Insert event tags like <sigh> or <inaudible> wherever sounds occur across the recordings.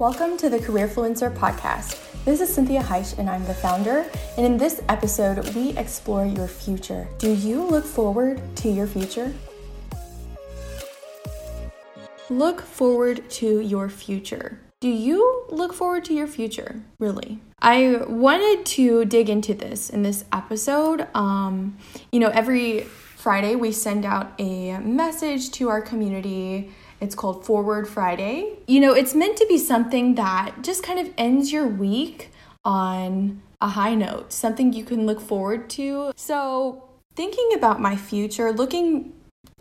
Welcome to the Careerfluencer podcast. This is Cynthia Heisch, and I'm the founder. And in this episode, we explore your future. Do you look forward to your future? Look forward to your future. Do you look forward to your future? Really? I wanted to dig into this in this episode. Um, you know, every Friday we send out a message to our community it's called Forward Friday. You know, it's meant to be something that just kind of ends your week on a high note, something you can look forward to. So, thinking about my future, looking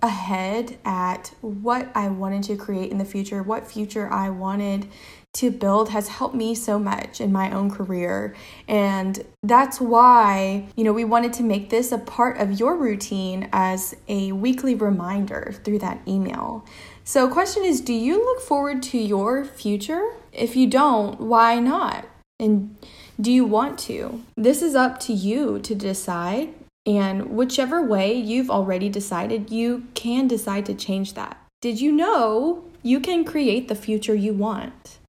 ahead at what I wanted to create in the future, what future I wanted to build has helped me so much in my own career. And that's why, you know, we wanted to make this a part of your routine as a weekly reminder through that email. So, question is do you look forward to your future? If you don't, why not? And do you want to? This is up to you to decide. And whichever way you've already decided, you can decide to change that. Did you know you can create the future you want?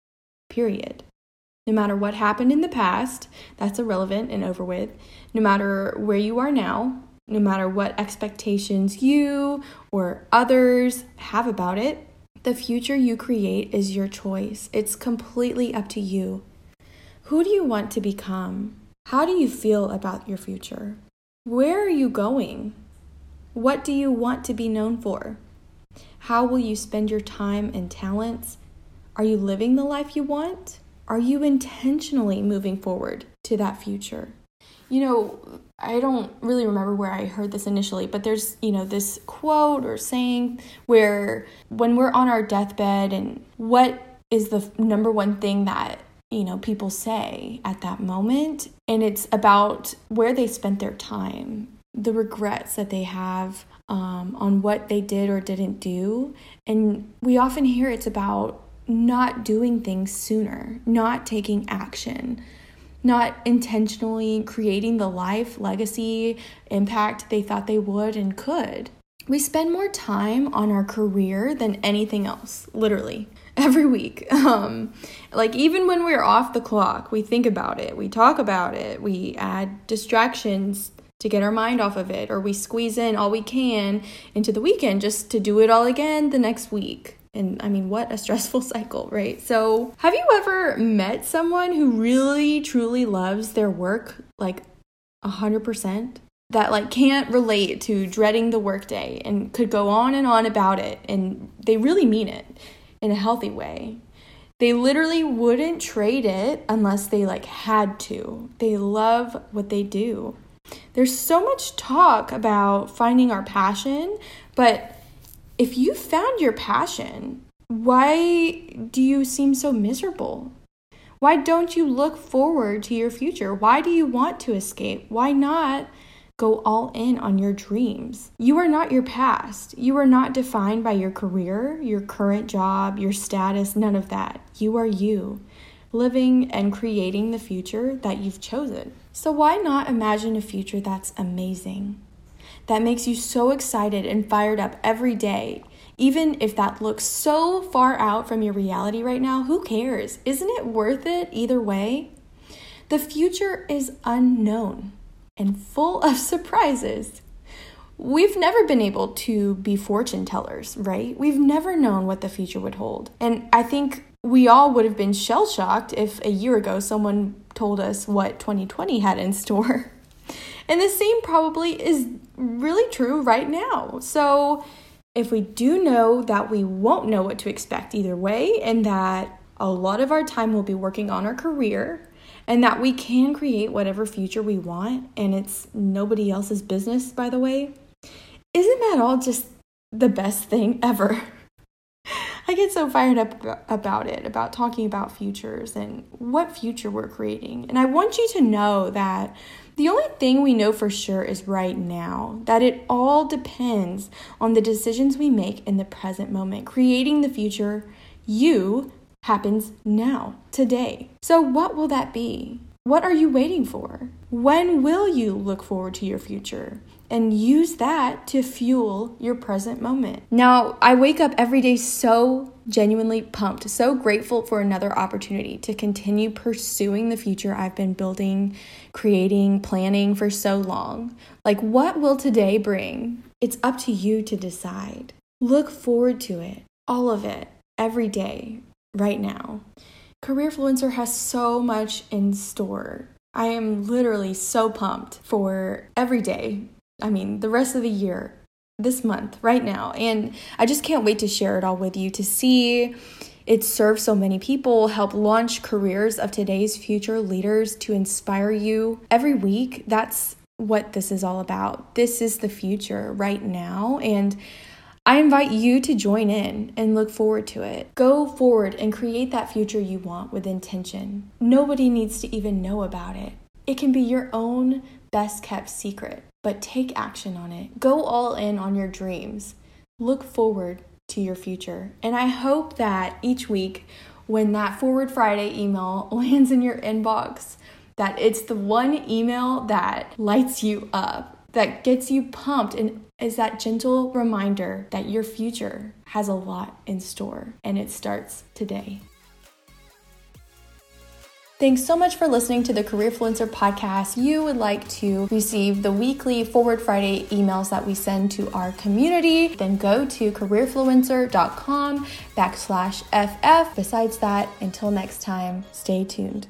Period. No matter what happened in the past, that's irrelevant and over with. No matter where you are now, no matter what expectations you or others have about it, the future you create is your choice. It's completely up to you. Who do you want to become? How do you feel about your future? Where are you going? What do you want to be known for? How will you spend your time and talents? Are you living the life you want? Are you intentionally moving forward to that future? You know, I don't really remember where I heard this initially, but there's, you know, this quote or saying where when we're on our deathbed and what is the number one thing that, you know, people say at that moment, and it's about where they spent their time, the regrets that they have um, on what they did or didn't do. And we often hear it's about not doing things sooner, not taking action not intentionally creating the life, legacy, impact they thought they would and could. We spend more time on our career than anything else, literally, <laughs> every week. Um, like, even when we're off the clock, we think about it, we talk about it, we add distractions to get our mind off of it, or we squeeze in all we can into the weekend just to do it all again the next week. And I mean, what a stressful <laughs> cycle, right? So, have you ever met someone who really truly loves their work like 100%? That like can't relate to dreading the workday and could go on and on about it and they really mean it in a healthy way. They literally wouldn't trade it unless they like had to. They love what they do. There's so much talk about finding our passion, but if you found your passion, why do you seem so miserable? Why don't you look forward to your future? Why do you want to escape? Why not go all in on your dreams? You are not your past. You are not defined by your career, your current job, your status, none of that. You are you, living and creating the future that you've chosen. So, why not imagine a future that's amazing? That makes you so excited and fired up every day. Even if that looks so far out from your reality right now, who cares? Isn't it worth it either way? The future is unknown and full of <laughs> surprises. We've never been able to be fortune tellers, right? We've never known what the future would hold. And I think we all would have been shell shocked if a year ago someone told us what 2020 had in store. <laughs> And the same probably is really true right now. So, if we do know that we won't know what to expect either way, and that a lot of our time will be working on our career, and that we can create whatever future we want, and it's nobody else's business, by the way, isn't that all just the best thing <laughs> ever? I get so fired up about it, about talking about futures and what future we're creating. And I want you to know that the only thing we know for sure is right now, that it all depends on the decisions we make in the present moment. Creating the future you happens now, today. So, what will that be? What are you waiting for? When will you look forward to your future? And use that to fuel your present moment. Now, I wake up every day so genuinely pumped, so grateful for another opportunity to continue pursuing the future I've been building, creating, planning for so long. Like, what will today bring? It's up to you to decide. Look forward to it, all of it, every day, right now. Careerfluencer has so much in store. I am literally so pumped for every day. I mean, the rest of the year, this month, right now. And I just can't wait to share it all with you to see it serve so many people, help launch careers of today's future leaders to inspire you every week. That's what this is all about. This is the future right now. And I invite you to join in and look forward to it. Go forward and create that future you want with intention. Nobody needs to even know about it. It can be your own best kept secret, but take action on it. Go all in on your dreams. Look forward to your future. And I hope that each week, when that Forward Friday email <laughs> lands in your inbox, that it's the one email that lights you up, that gets you pumped and is that gentle reminder that your future has a lot in store and it starts today. Thanks so much for listening to the Careerfluencer podcast. You would like to receive the weekly Forward Friday emails that we send to our community, then go to careerfluencer.com backslash FF. Besides that, until next time, stay tuned.